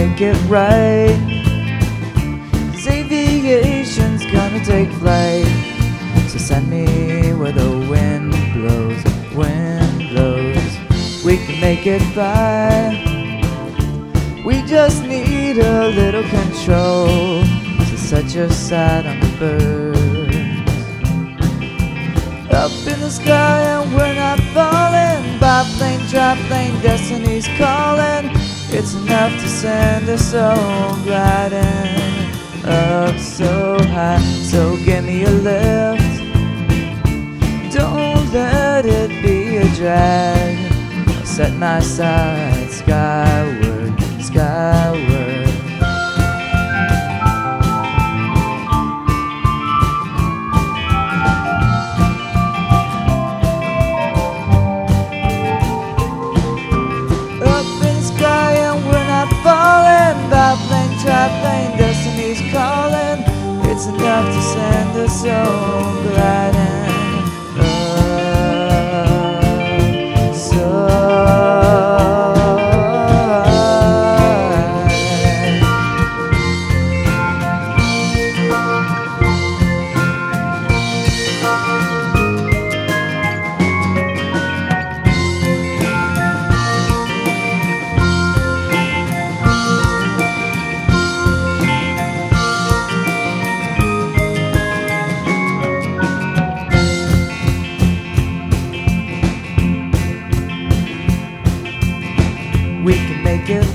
make it right. Cause aviation's gonna take flight. So send me where the wind blows, wind blows. We can make it by. We just need a little control to set your sight on the birds. Up in the sky and we're not falling. Biplane, drop plane, destiny's calling. It's enough to send us all gliding up so high. So give me a lift. Don't let it be a drag. Set my sights skyward.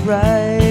right.